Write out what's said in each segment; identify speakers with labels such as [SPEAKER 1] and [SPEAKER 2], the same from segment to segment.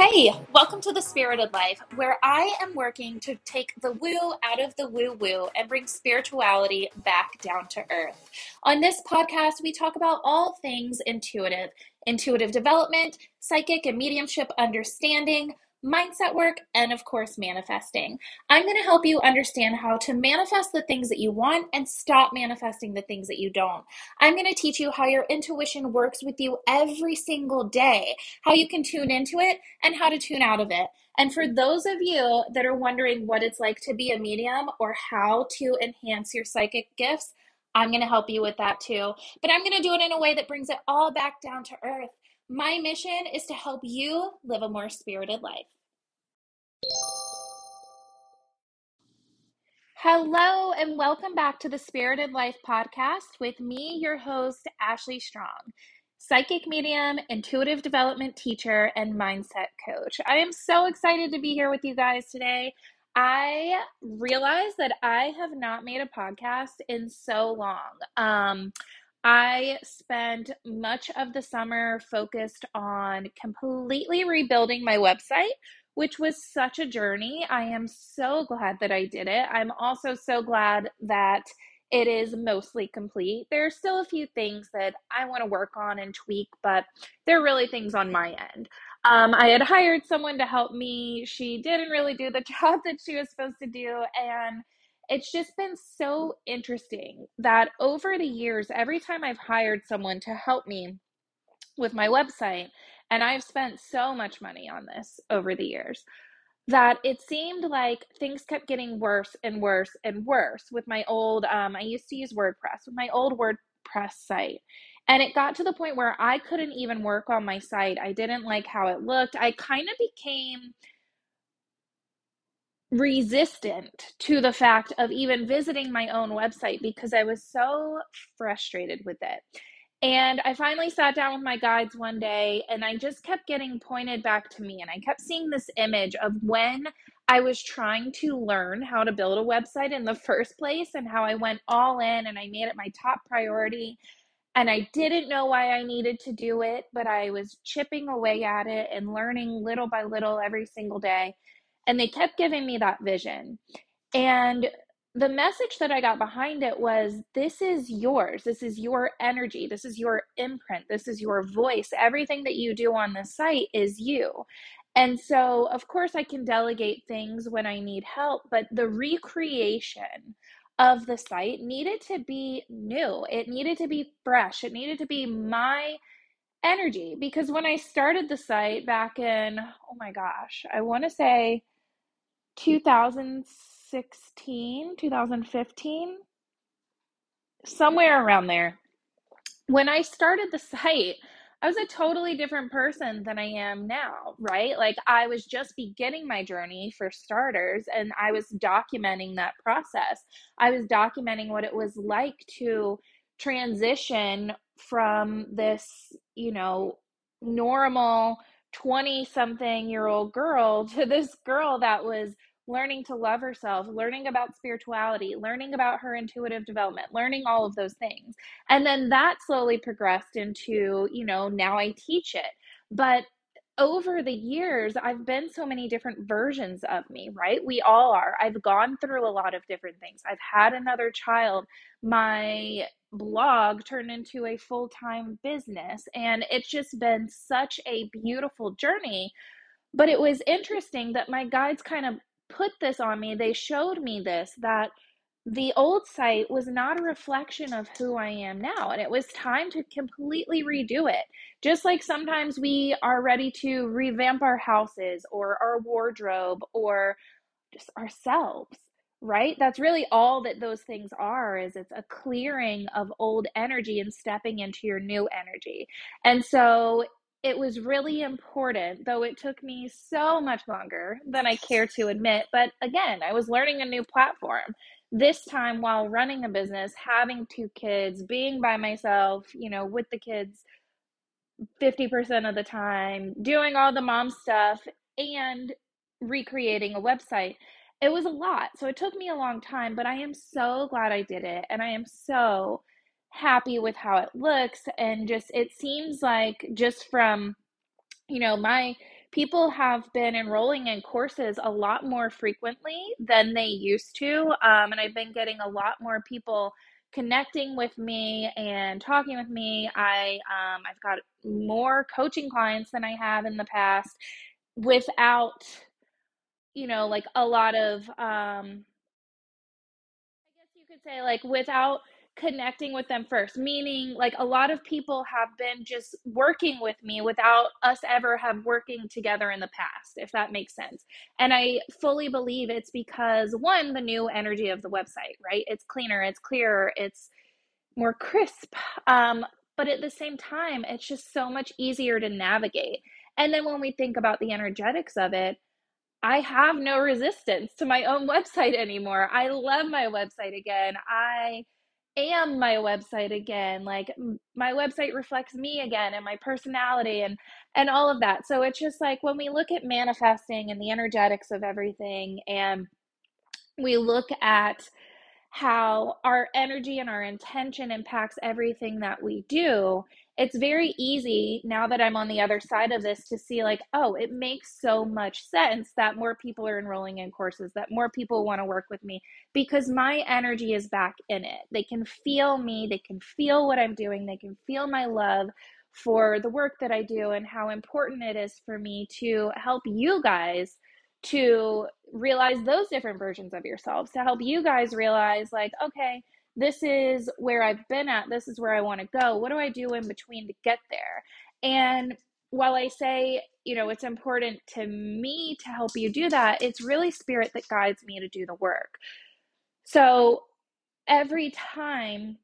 [SPEAKER 1] Hey, welcome to the Spirited Life, where I am working to take the woo out of the woo woo and bring spirituality back down to earth. On this podcast, we talk about all things intuitive intuitive development, psychic and mediumship understanding mindset work, and of course, manifesting. I'm going to help you understand how to manifest the things that you want and stop manifesting the things that you don't. I'm going to teach you how your intuition works with you every single day, how you can tune into it, and how to tune out of it. And for those of you that are wondering what it's like to be a medium or how to enhance your psychic gifts, I'm going to help you with that too. But I'm going to do it in a way that brings it all back down to earth. My mission is to help you live a more spirited life. Hello, and welcome back to the Spirited Life podcast with me, your host, Ashley Strong, psychic medium, intuitive development teacher, and mindset coach. I am so excited to be here with you guys today. I realize that I have not made a podcast in so long. Um, I spent much of the summer focused on completely rebuilding my website, which was such a journey. I am so glad that I did it. I'm also so glad that it is mostly complete. There are still a few things that I want to work on and tweak, but they're really things on my end. Um, I had hired someone to help me. She didn't really do the job that she was supposed to do. And it's just been so interesting that over the years, every time I've hired someone to help me with my website, and I've spent so much money on this over the years, that it seemed like things kept getting worse and worse and worse with my old, um, I used to use WordPress, with my old WordPress site. And it got to the point where I couldn't even work on my site. I didn't like how it looked. I kind of became resistant to the fact of even visiting my own website because I was so frustrated with it. And I finally sat down with my guides one day and I just kept getting pointed back to me. And I kept seeing this image of when I was trying to learn how to build a website in the first place and how I went all in and I made it my top priority. And I didn't know why I needed to do it, but I was chipping away at it and learning little by little every single day. And they kept giving me that vision. And the message that I got behind it was this is yours. This is your energy. This is your imprint. This is your voice. Everything that you do on the site is you. And so, of course, I can delegate things when I need help, but the recreation of the site needed to be new. It needed to be fresh. It needed to be my energy because when I started the site back in, oh my gosh, I want to say 2016, 2015, somewhere around there. When I started the site, I was a totally different person than I am now, right? Like I was just beginning my journey for starters and I was documenting that process. I was documenting what it was like to transition from this, you know, normal 20 something year old girl to this girl that was learning to love herself, learning about spirituality, learning about her intuitive development, learning all of those things. And then that slowly progressed into, you know, now I teach it. But over the years, I've been so many different versions of me, right? We all are. I've gone through a lot of different things. I've had another child. My blog turned into a full time business, and it's just been such a beautiful journey. But it was interesting that my guides kind of put this on me, they showed me this that the old site was not a reflection of who I am now. And it was time to completely redo it. Just like sometimes we are ready to revamp our houses or our wardrobe or just ourselves, right? That's really all that those things are is it's a clearing of old energy and stepping into your new energy. And so it was really important, though it took me so much longer than I care to admit. But again, I was learning a new platform. This time, while running a business, having two kids, being by myself, you know, with the kids 50% of the time, doing all the mom stuff, and recreating a website, it was a lot. So it took me a long time, but I am so glad I did it. And I am so happy with how it looks and just it seems like just from you know my people have been enrolling in courses a lot more frequently than they used to. Um, and I've been getting a lot more people connecting with me and talking with me. I um, I've got more coaching clients than I have in the past without you know like a lot of um, I guess you could say like without connecting with them first meaning like a lot of people have been just working with me without us ever have working together in the past if that makes sense and i fully believe it's because one the new energy of the website right it's cleaner it's clearer it's more crisp um, but at the same time it's just so much easier to navigate and then when we think about the energetics of it I have no resistance to my own website anymore. I love my website again. I am my website again. Like my website reflects me again and my personality and and all of that. So it's just like when we look at manifesting and the energetics of everything and we look at how our energy and our intention impacts everything that we do, it's very easy now that I'm on the other side of this to see, like, oh, it makes so much sense that more people are enrolling in courses, that more people want to work with me because my energy is back in it. They can feel me, they can feel what I'm doing, they can feel my love for the work that I do and how important it is for me to help you guys to realize those different versions of yourselves to help you guys realize like okay this is where i've been at this is where i want to go what do i do in between to get there and while i say you know it's important to me to help you do that it's really spirit that guides me to do the work so every time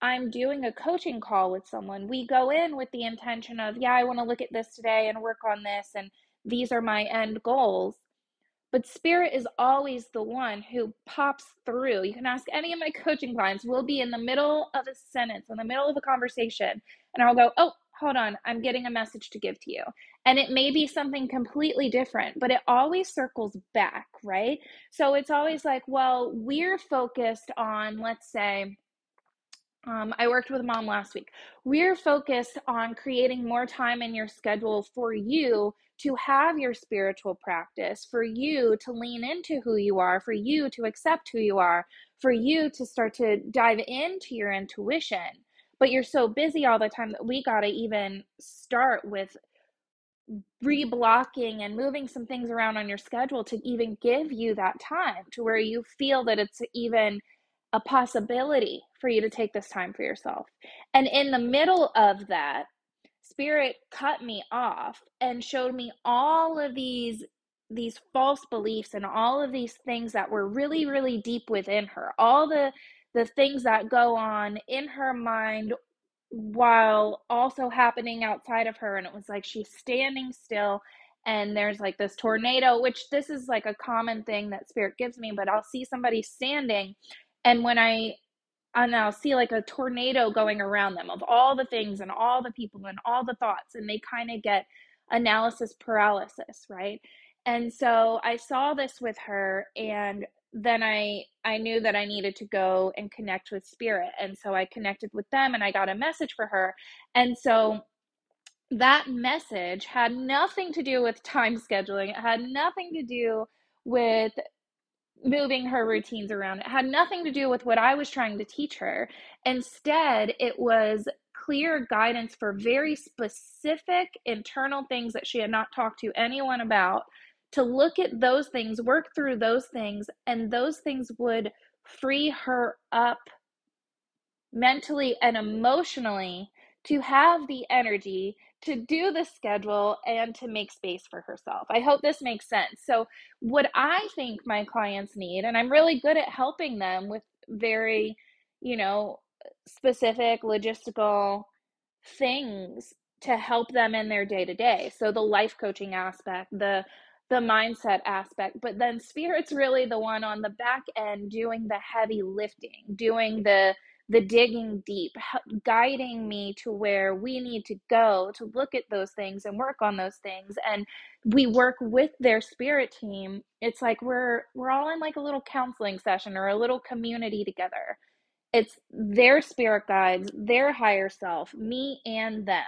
[SPEAKER 1] I'm doing a coaching call with someone, we go in with the intention of, yeah, I want to look at this today and work on this, and these are my end goals. But spirit is always the one who pops through. You can ask any of my coaching clients. We'll be in the middle of a sentence, in the middle of a conversation, and I'll go, Oh, hold on, I'm getting a message to give to you. And it may be something completely different, but it always circles back, right? So it's always like, Well, we're focused on, let's say, um, I worked with mom last week. We're focused on creating more time in your schedule for you to have your spiritual practice, for you to lean into who you are, for you to accept who you are, for you to start to dive into your intuition. But you're so busy all the time that we got to even start with reblocking and moving some things around on your schedule to even give you that time to where you feel that it's even a possibility for you to take this time for yourself. And in the middle of that, spirit cut me off and showed me all of these these false beliefs and all of these things that were really really deep within her all the the things that go on in her mind while also happening outside of her and it was like she's standing still and there's like this tornado which this is like a common thing that spirit gives me but I'll see somebody standing and when I and I'll see like a tornado going around them of all the things and all the people and all the thoughts, and they kind of get analysis paralysis, right? And so I saw this with her, and then I I knew that I needed to go and connect with spirit, and so I connected with them, and I got a message for her, and so that message had nothing to do with time scheduling. It had nothing to do with moving her routines around. It had nothing to do with what I was trying to teach her. Instead, it was clear guidance for very specific internal things that she had not talked to anyone about. To look at those things, work through those things, and those things would free her up mentally and emotionally to have the energy to do the schedule and to make space for herself. I hope this makes sense. So, what I think my clients need, and I'm really good at helping them with very, you know, specific logistical things to help them in their day to day. So, the life coaching aspect, the the mindset aspect, but then spirit's really the one on the back end doing the heavy lifting, doing the the digging deep, guiding me to where we need to go to look at those things and work on those things. And we work with their spirit team. It's like we're we're all in like a little counseling session or a little community together. It's their spirit guides, their higher self, me and them.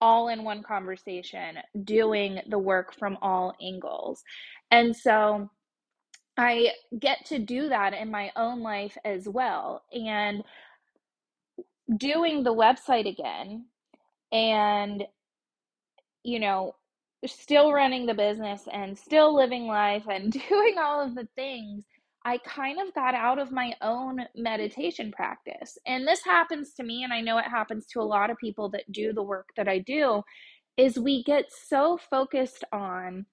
[SPEAKER 1] all in one conversation, doing the work from all angles. And so I get to do that in my own life as well. And doing the website again and, you know, still running the business and still living life and doing all of the things, I kind of got out of my own meditation practice. And this happens to me, and I know it happens to a lot of people that do the work that I do, is we get so focused on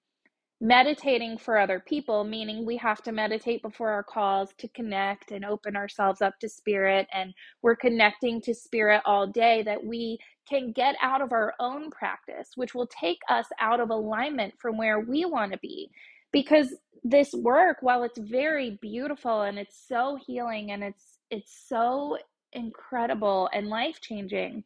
[SPEAKER 1] meditating for other people, meaning we have to meditate before our calls to connect and open ourselves up to spirit. And we're connecting to spirit all day that we can get out of our own practice, which will take us out of alignment from where we want to be. Because this work, while it's very beautiful and it's so healing and it's it's so incredible and life changing,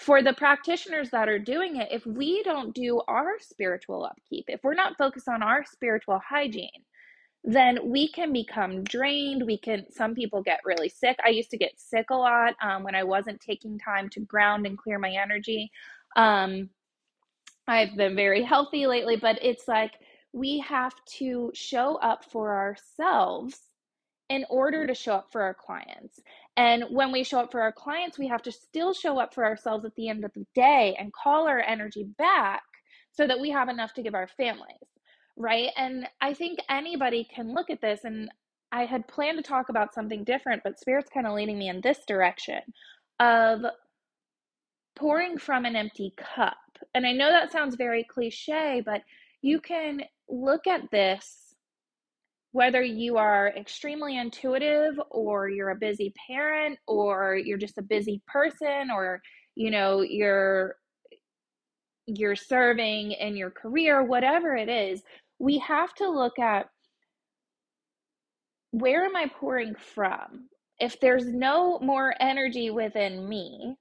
[SPEAKER 1] for the practitioners that are doing it, if we don't do our spiritual upkeep, if we're not focused on our spiritual hygiene, then we can become drained. We can, some people get really sick. I used to get sick a lot um, when I wasn't taking time to ground and clear my energy. Um, I've been very healthy lately, but it's like we have to show up for ourselves in order to show up for our clients. And when we show up for our clients, we have to still show up for ourselves at the end of the day and call our energy back so that we have enough to give our families, right? And I think anybody can look at this. And I had planned to talk about something different, but Spirit's kind of leading me in this direction of pouring from an empty cup. And I know that sounds very cliche, but you can look at this whether you are extremely intuitive or you're a busy parent or you're just a busy person or you know you're you're serving in your career whatever it is we have to look at where am i pouring from? If there's no more energy within me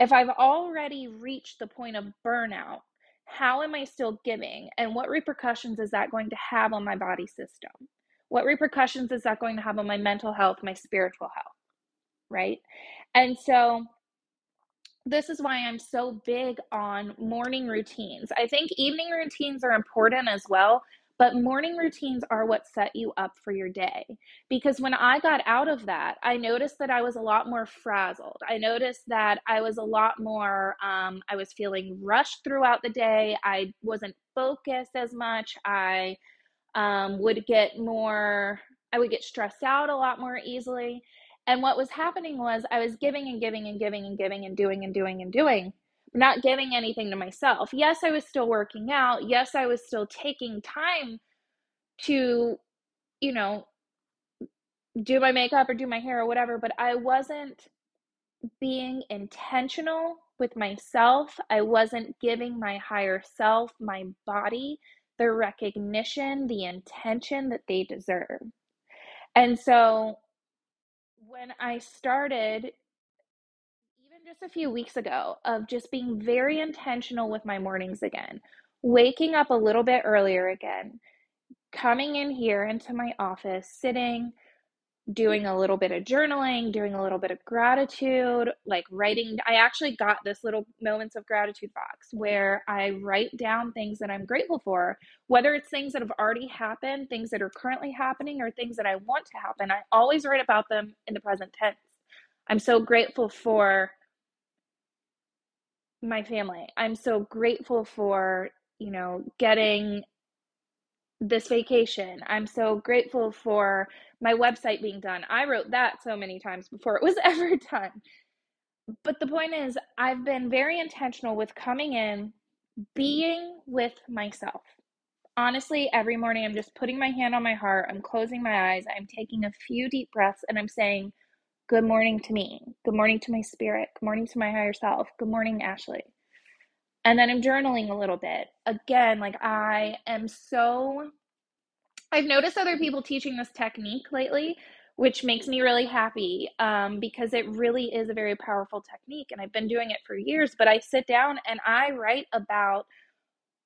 [SPEAKER 1] if i've already reached the point of burnout how am i still giving? And what repercussions is that going to have on my body system what repercussions is that going to have on my mental health, my spiritual health? Right. And so, this is why I'm so big on morning routines. I think evening routines are important as well, but morning routines are what set you up for your day. Because when I got out of that, I noticed that I was a lot more frazzled. I noticed that I was a lot more, um, I was feeling rushed throughout the day. I wasn't focused as much. I um, would get more, I would get stressed out a lot more easily. And what was happening was I was giving and giving and giving and giving and doing and doing and doing, not giving anything to myself. Yes, I was still working out. Yes, I was still taking time to, you know, do my makeup or do my hair or whatever, but I wasn't being intentional with myself. I wasn't giving my higher self, my body, the recognition, the intention that they deserve. And so when I started, even just a few weeks ago, of just being very intentional with my mornings again, waking up a little bit earlier again, coming in here into my office, sitting, doing a little bit of journaling, doing a little bit of gratitude, like writing. I actually got this little moments of gratitude box where I write down things that I'm grateful for, whether it's things that have already happened, things that are currently happening, or things that I want to happen. I always write about them in the present tense. I'm so grateful for my family. I'm so grateful for, you know, getting this vacation. I'm so grateful for my website being done. I wrote that so many times before it was ever done. But the point is, I've been very intentional with coming in, being with myself. Honestly, every morning I'm just putting my hand on my heart, I'm closing my eyes, I'm taking a few deep breaths, and I'm saying, Good morning to me. Good morning to my spirit. Good morning to my higher self. Good morning, Ashley. And then I'm journaling a little bit. Again, like I am so I've noticed other people teaching this technique lately, which makes me really happy um, because it really is a very powerful technique. And I've been doing it for years, but I sit down and I write about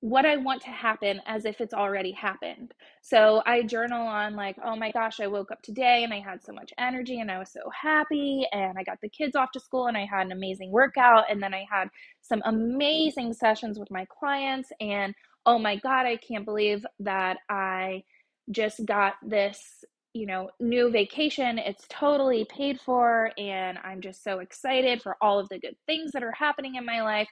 [SPEAKER 1] what I want to happen as if it's already happened. So I journal on, like, oh my gosh, I woke up today and I had so much energy and I was so happy. And I got the kids off to school and I had an amazing workout. And then I had some amazing sessions with my clients. And oh my God, I can't believe that I just got this you know, new vacation. It's totally paid for, and I'm just so excited for all of the good things that are happening in my life.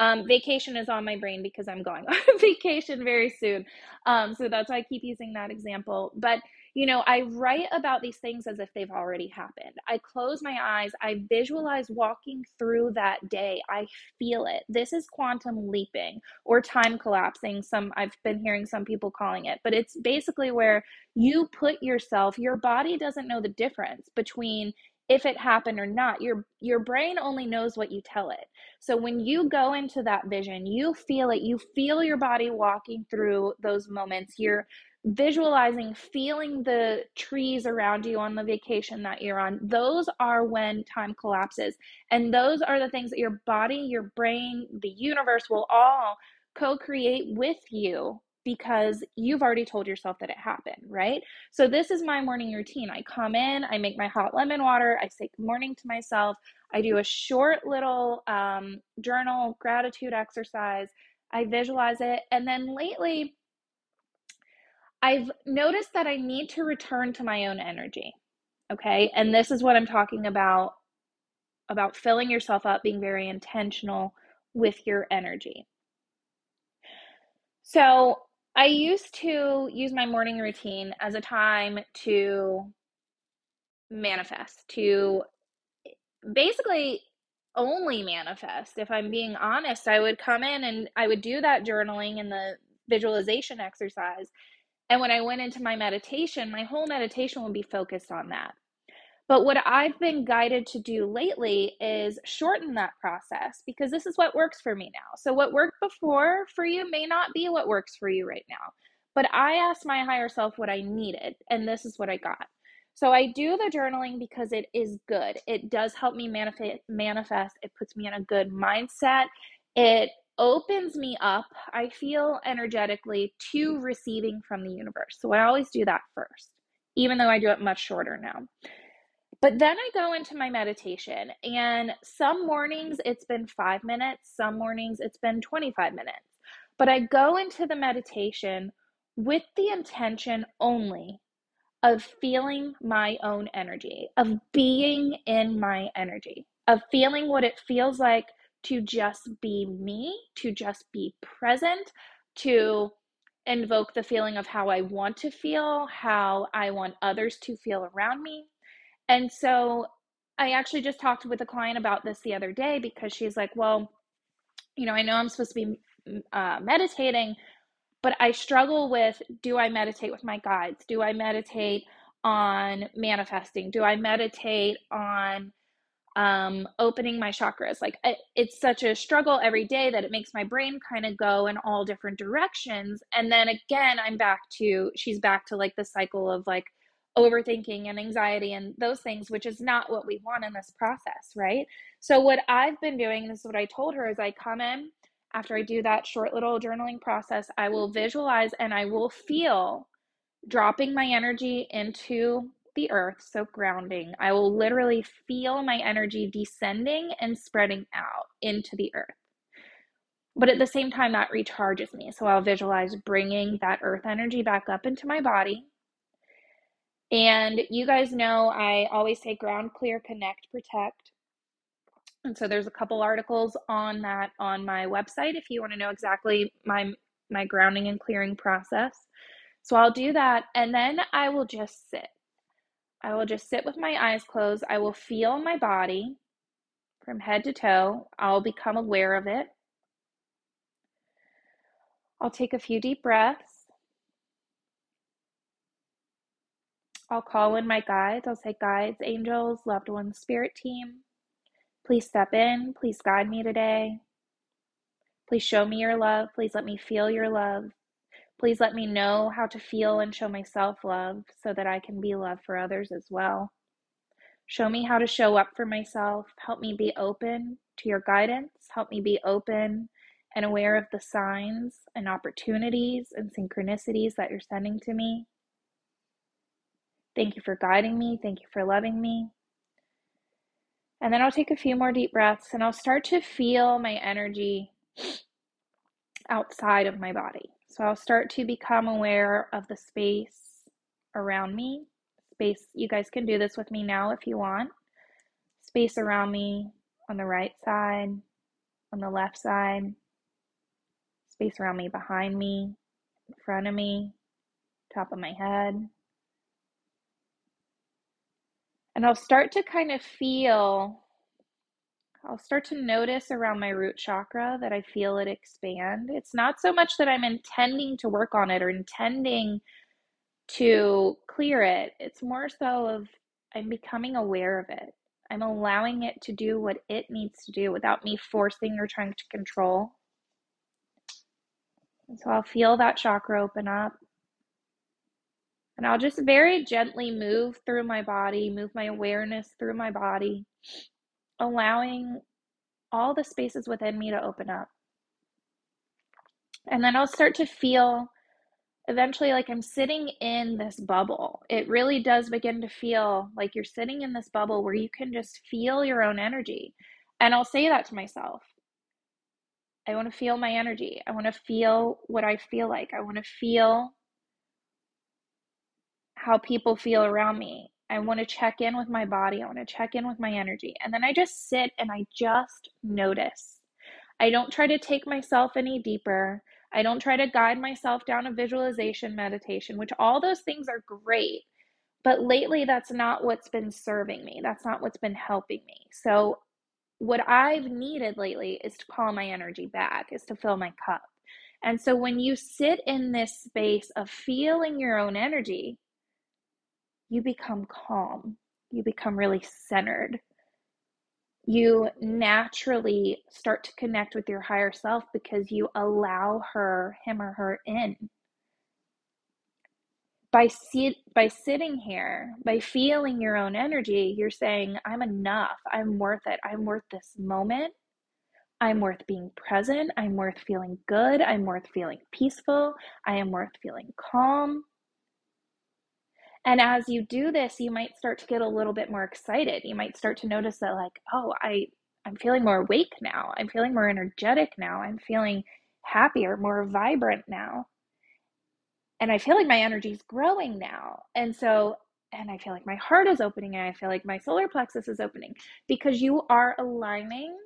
[SPEAKER 1] Um, vacation is on my brain because I'm going on vacation very soon. Um, so that's why I keep using that example. But, you know, I write about these things as if they've already happened. I close my eyes, I visualize walking through that day. I feel it. This is quantum leaping or time collapsing. Some I've been hearing some people calling it, but it's basically where you put yourself, your body doesn't know the difference between if it happened or not your your brain only knows what you tell it so when you go into that vision you feel it you feel your body walking through those moments you're visualizing feeling the trees around you on the vacation that you're on those are when time collapses and those are the things that your body your brain the universe will all co-create with you because you've already told yourself that it happened, right? So this is my morning routine. I come in, I make my hot lemon water, I say good morning to myself, I do a short little um, journal gratitude exercise, I visualize it, and then lately, I've noticed that I need to return to my own energy. Okay, and mm-hmm. this is what I'm talking about about filling yourself up, being very intentional with your energy. So, I used to use my morning routine as a time to manifest, to basically only manifest. If I'm being honest, I would come in and I would do that journaling and the visualization exercise. And when I went into my meditation, my whole meditation would be focused on that. But what I've been guided to do lately is shorten that process because this is what works for me now. So, what worked before for you may not be what works for you right now. But I asked my higher self what I needed, and this is what I got. So, I do the journaling because it is good. It does help me manifest, manifest. It puts me in a good mindset. It opens me up, I feel energetically, to receiving from the universe. So, I always do that first, even though I do it much shorter now. But then I go into my meditation, and some mornings it's been five minutes, some mornings it's been 25 minutes. But I go into the meditation with the intention only of feeling my own energy, of being in my energy, of feeling what it feels like to just be me, to just be present, to invoke the feeling of how I want to feel, how I want others to feel around me and so I actually just talked with a client about this the other day because she's like, well, you know, I know I'm supposed to be mm, uh, meditating, but I struggle with do I meditate with my guides? Do I meditate on manifesting? Do I meditate on um, opening my chakras? Like, it's such a struggle every day that it makes my brain kind of go in all different directions. And then again, I'm back to, she's back to like the cycle of like, overthinking and anxiety and those things, which is not what we want in this process, right? So, what I've been doing, this is what I told her, is I come in after I do that short little journaling process, I will visualize and I will feel dropping my energy into the earth, so grounding. I will literally feel my energy descending and spreading out into the earth. But at the same time, that recharges me. So I'll visualize bringing that earth energy back up into my body and you guys know I always say ground clear, connect, protect. And so there's a couple articles on that on my website if you want to know exactly my my grounding and clearing process. So I'll do that and then I will just sit. I will just sit with my eyes closed. I will feel my body from head to toe. I'll become aware of it. I'll take a few deep breaths. I'll call in my guides. I'll say, guides, angels, loved ones, spirit team. Please step in. Please guide me today. Please show me your love. Please let me feel your love. Please let me know how to feel and show myself love so that I can be love for others as well. Show me how to show up for myself. Help me be open to your guidance. Help me be open and aware of the signs and opportunities and synchronicities that you're sending to me. Thank you for guiding me. Thank you for loving me. And then I'll take a few more deep breaths and I'll start to feel my energy outside of my body. So I'll start to become aware of the space around me. Space, you guys can do this with me now if you want. Space around me on the right side, on the left side, space around me behind me, in front of me, top of my head. And I'll start to kind of feel, I'll start to notice around my root chakra that I feel it expand. It's not so much that I'm intending to work on it or intending to clear it, it's more so of I'm becoming aware of it. I'm allowing it to do what it needs to do without me forcing or trying to control. And so I'll feel that chakra open up. And I'll just very gently move through my body, move my awareness through my body, allowing all the spaces within me to open up. And then I'll start to feel eventually like I'm sitting in this bubble. It really does begin to feel like you're sitting in this bubble where you can just feel your own energy. And I'll say that to myself. I want to feel my energy. I want to feel what I feel like. I want to feel how people feel around me. I want to check in with my body. I want to check in with my energy. And then I just sit and I just notice. I don't try to take myself any deeper. I don't try to guide myself down a visualization meditation, which all those things are great. But lately, that's not what's been serving me. That's not what's been helping me. So, what I've needed lately is to call my energy back, is to fill my cup. And so, when you sit in this space of feeling your own energy, you become calm. You become really centered you naturally start to connect with your higher self because you allow her, him or her in. By, sit, by sitting here, by feeling your own energy, you're saying, I'm enough. I'm worth it. I'm worth this moment. I'm worth being present. I'm worth feeling good. I'm worth feeling peaceful. I am worth feeling calm. And as you do this, you might start to get a little bit more excited. You might start to notice that, like, oh, I, I'm feeling more awake now. I'm feeling more energetic now. I'm feeling happier, more vibrant now. And I feel like my energy is growing now. And so, and I feel like my heart is opening and I feel like my solar plexus is opening because you are aligning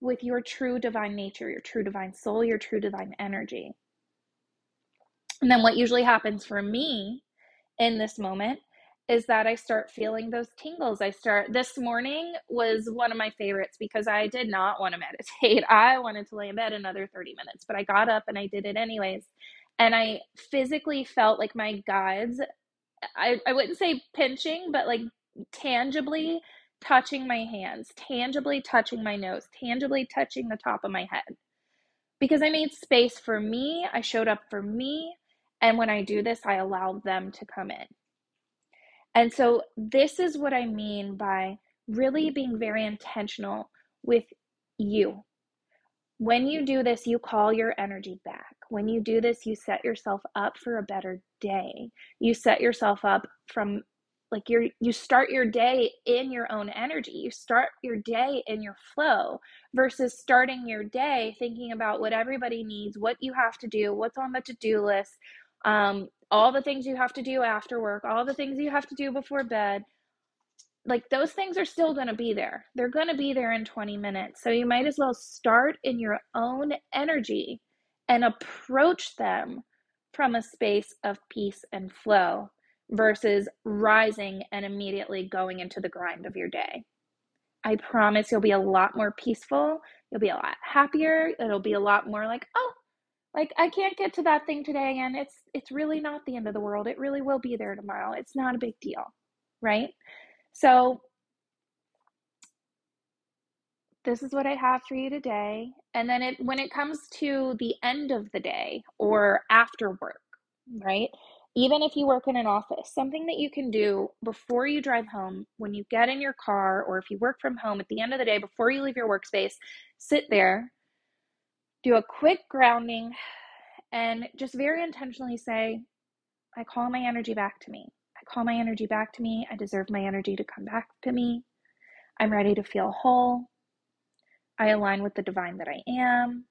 [SPEAKER 1] with your true divine nature, your true divine soul, your true divine energy. And then what usually happens for me in this moment is that I start feeling those tingles. I start this morning was one of my favorites because I did not want to meditate. I wanted to lay in bed another 30 minutes, but I got up and I did it anyways. And I physically felt like my guides, I, I wouldn't say pinching, but like tangibly touching my hands, tangibly touching my nose, tangibly touching the top of my head. Because I made space for me, I showed up for me, and when I do this, I allow them to come in. And so, this is what I mean by really being very intentional with you. When you do this, you call your energy back. When you do this, you set yourself up for a better day. You set yourself up from like you're you start your day in your own energy you start your day in your flow versus starting your day thinking about what everybody needs what you have to do what's on the to-do list um, all the things you have to do after work, all the things you have to do before bed, like those things are still going to be there. They're going to be there in 20 minutes. So you might as well start in your own energy and approach them from a space of peace and flow versus rising and immediately going into the grind of your day. I promise you'll be a lot more peaceful. You'll be a lot happier. It'll be a lot more like, oh, like I can't get to that thing today and it's it's really not the end of the world. It really will be there tomorrow. It's not a big deal, right? So this is what I have for you today. And then it when it comes to the end of the day or after work, right? Even if you work in an office, something that you can do before you drive home, when you get in your car, or if you work from home at the end of the day before you leave your workspace, sit there Do a quick grounding and just very intentionally say, I call my energy back to me. I call my energy back to me. I deserve my energy to come back to me. I'm ready to feel whole. I align with the divine that I am.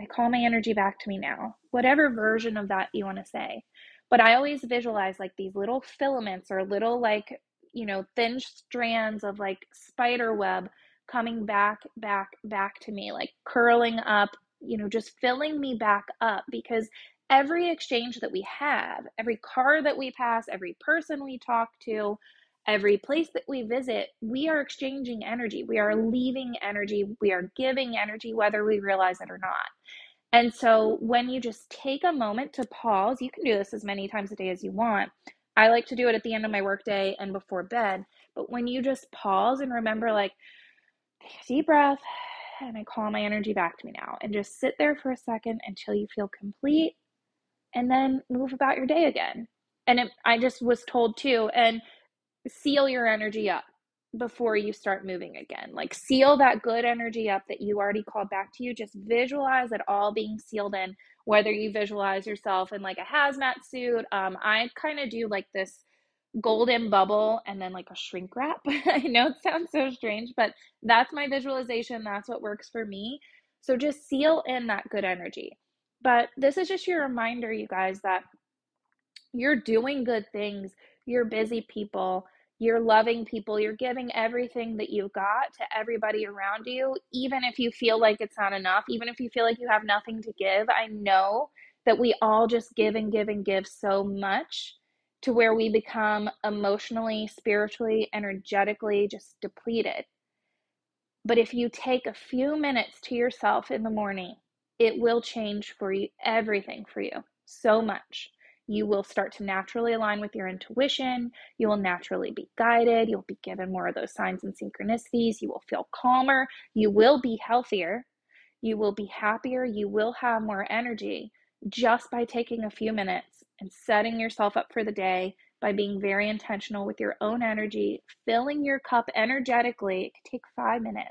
[SPEAKER 1] I call my energy back to me now. Whatever version of that you want to say. But I always visualize like these little filaments or little like, you know, thin strands of like spider web coming back, back, back to me, like curling up, you know, just filling me back up because every exchange that we have, every car that we pass, every person we talk to, every place that we visit, we are exchanging energy. We are leaving energy. We are giving energy, whether we realize it or not. And so when you just take a moment to pause, you can do this as many times a day as you want. I like to do it at the end of my workday and before bed. But when you just pause and remember, like, deep breath, and I call my energy back to me now, and just sit there for a second until you feel complete, and then move about your day again. And it, I just was told too, and seal your energy up before you start moving again. Like seal that good energy up that you already called back to you. Just visualize it all being sealed in, whether you visualize yourself in like a hazmat suit. Um, I kind of do like this golden bubble and then like a shrink wrap. I know it sounds so strange, but that's my visualization. That's what works for me. So just seal in that good energy. But this is just your reminder, you guys, that you're doing good things. You're busy people you're loving people, you're giving everything that you've got to everybody around you, even if you feel like it's not enough, even if you feel like you have nothing to give. I know that we all just give and give and give so much to where we become emotionally, spiritually, energetically just depleted. But if you take a few minutes to yourself in the morning, it will change for you everything for you so much you will start to naturally align with your intuition. You will naturally be guided. You'll be given more of those signs and synchronicities. You will feel calmer. You will be healthier. You will be happier. You will have more energy just by taking a few minutes and setting yourself up for the day by being very intentional with your own energy, filling your cup energetically. It could take five minutes.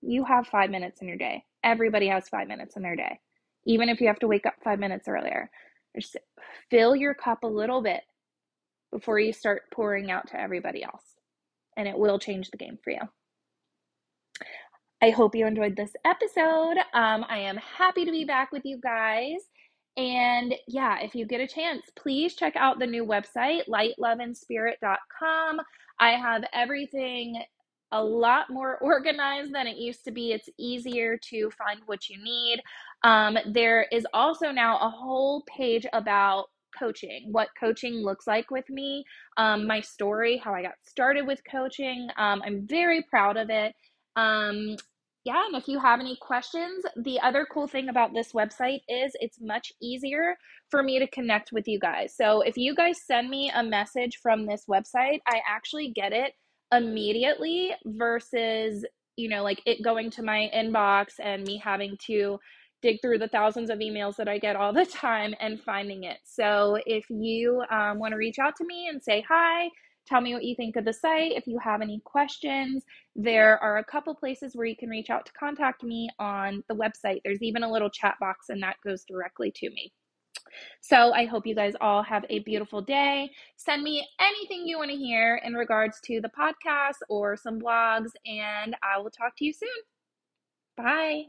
[SPEAKER 1] You have five minutes in your day. Everybody has five minutes in their day, even if you have to wake up five minutes earlier. Just fill your cup a little bit before you start pouring out to everybody else. And it will change the game for you. I hope you enjoyed this episode. Um, I am happy to be back with you guys. And yeah, if you get a chance, please check out the new website, lightloveandspirit.com. I have everything a lot more organized than it used to be. It's easier to find what you need. Um, there is also now a whole page about coaching, what coaching looks like with me, um, my story, how I got started with coaching. Um, I'm very proud of it. Um, yeah, and if you have any questions, the other cool thing about this website is it's much easier for me to connect with you guys. So if you guys send me a message from this website, I actually get it immediately versus, you know, like it going to my inbox and me having to dig through the thousands of emails that I get all the time and finding it. So if you um, want to reach out to me and say hi, tell me what you think of the site. If you have any questions, there are a couple places where you can reach out to contact me on the website. There's even a little chat box, and that goes directly to me. So I hope you guys all have a beautiful day. Send me anything you want to hear in regards to the podcast or some blogs, and I will talk to you soon. Bye.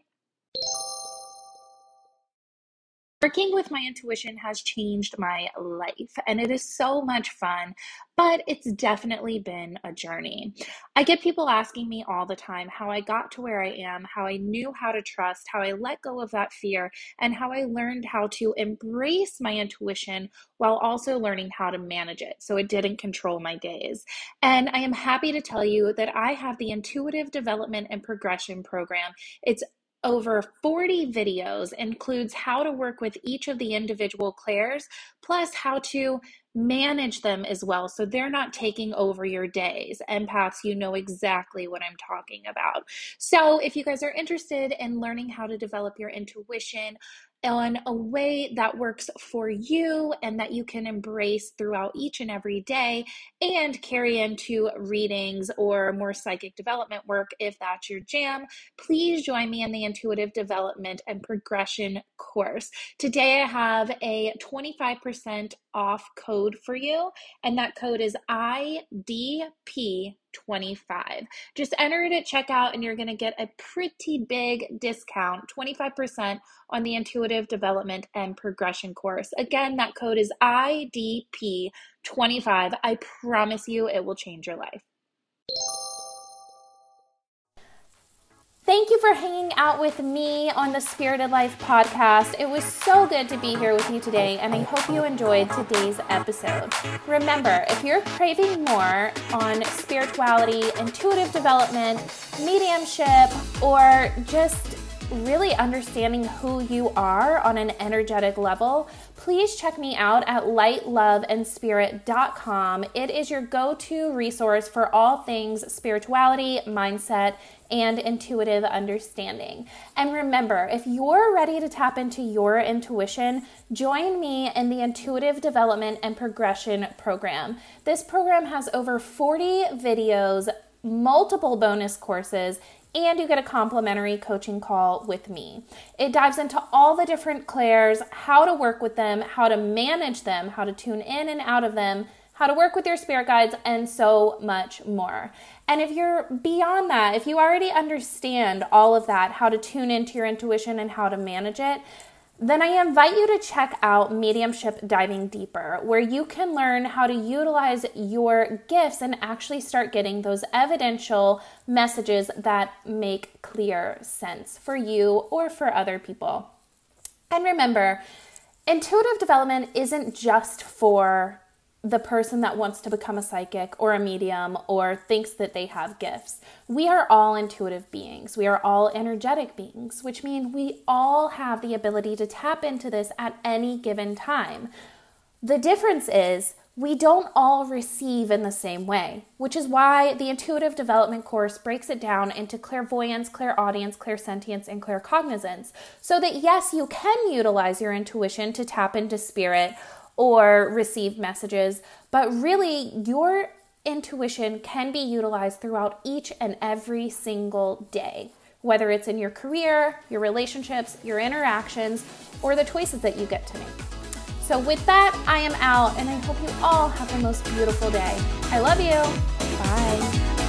[SPEAKER 1] Working with my intuition has changed my life and it is so much fun, but it's definitely been a journey. I get people asking me all the time how I got to where I am, how I knew how to trust, how I let go of that fear, and how I learned how to embrace my intuition while also learning how to manage it so it didn't control my days. And I am happy to tell you that I have the Intuitive Development and Progression Program. It's over 40 videos includes how to work with each of the individual clairs, plus how to manage them as well so they're not taking over your days. Empaths, you know exactly what I'm talking about. So, if you guys are interested in learning how to develop your intuition, on a way that works for you and that you can embrace throughout each and every day and carry into readings or more psychic development work if that's your jam, please join me in the Intuitive Development and Progression course. Today I have a 25% off code for you, and that code is IDP 25. Just enter it at checkout and you're going to get a pretty big discount 25% on the intuitive development and progression course. Again, that code is IDP25. I promise you it will change your life. Thank you for hanging out with me on the Spirited Life podcast. It was so good to be here with you today, and I hope you enjoyed today's episode. Remember, if you're craving more on spirituality, intuitive development, mediumship, or just really understanding who you are on an energetic level, please check me out at lightloveandspirit.com. It is your go to resource for all things spirituality, mindset, and intuitive understanding. And remember, if you're ready to tap into your intuition, join me in the Intuitive Development and Progression Program. This program has over 40 videos, multiple bonus courses, and you get a complimentary coaching call with me. It dives into all the different clairs, how to work with them, how to manage them, how to tune in and out of them, how to work with your spirit guides, and so much more. And if you're beyond that, if you already understand all of that, how to tune into your intuition and how to manage it, then I invite you to check out Mediumship Diving Deeper, where you can learn how to utilize your gifts and actually start getting those evidential messages that make clear sense for you or for other people. And remember, intuitive development isn't just for the person that wants to become a psychic or a medium or thinks that they have gifts. We are all intuitive beings. We are all energetic beings, which means we all have the ability to tap into this at any given time. The difference is we don't all receive in the same way, which is why the intuitive development course breaks it down into clairvoyance, clairaudience, clairsentience, and claircognizance, so that yes, you can utilize your intuition to tap into spirit or receive messages, but really your intuition can be utilized throughout each and every single day, whether it's in your career, your relationships, your interactions, or the choices that you get to make. So, with that, I am out, and I hope you all have the most beautiful day. I love you. Bye.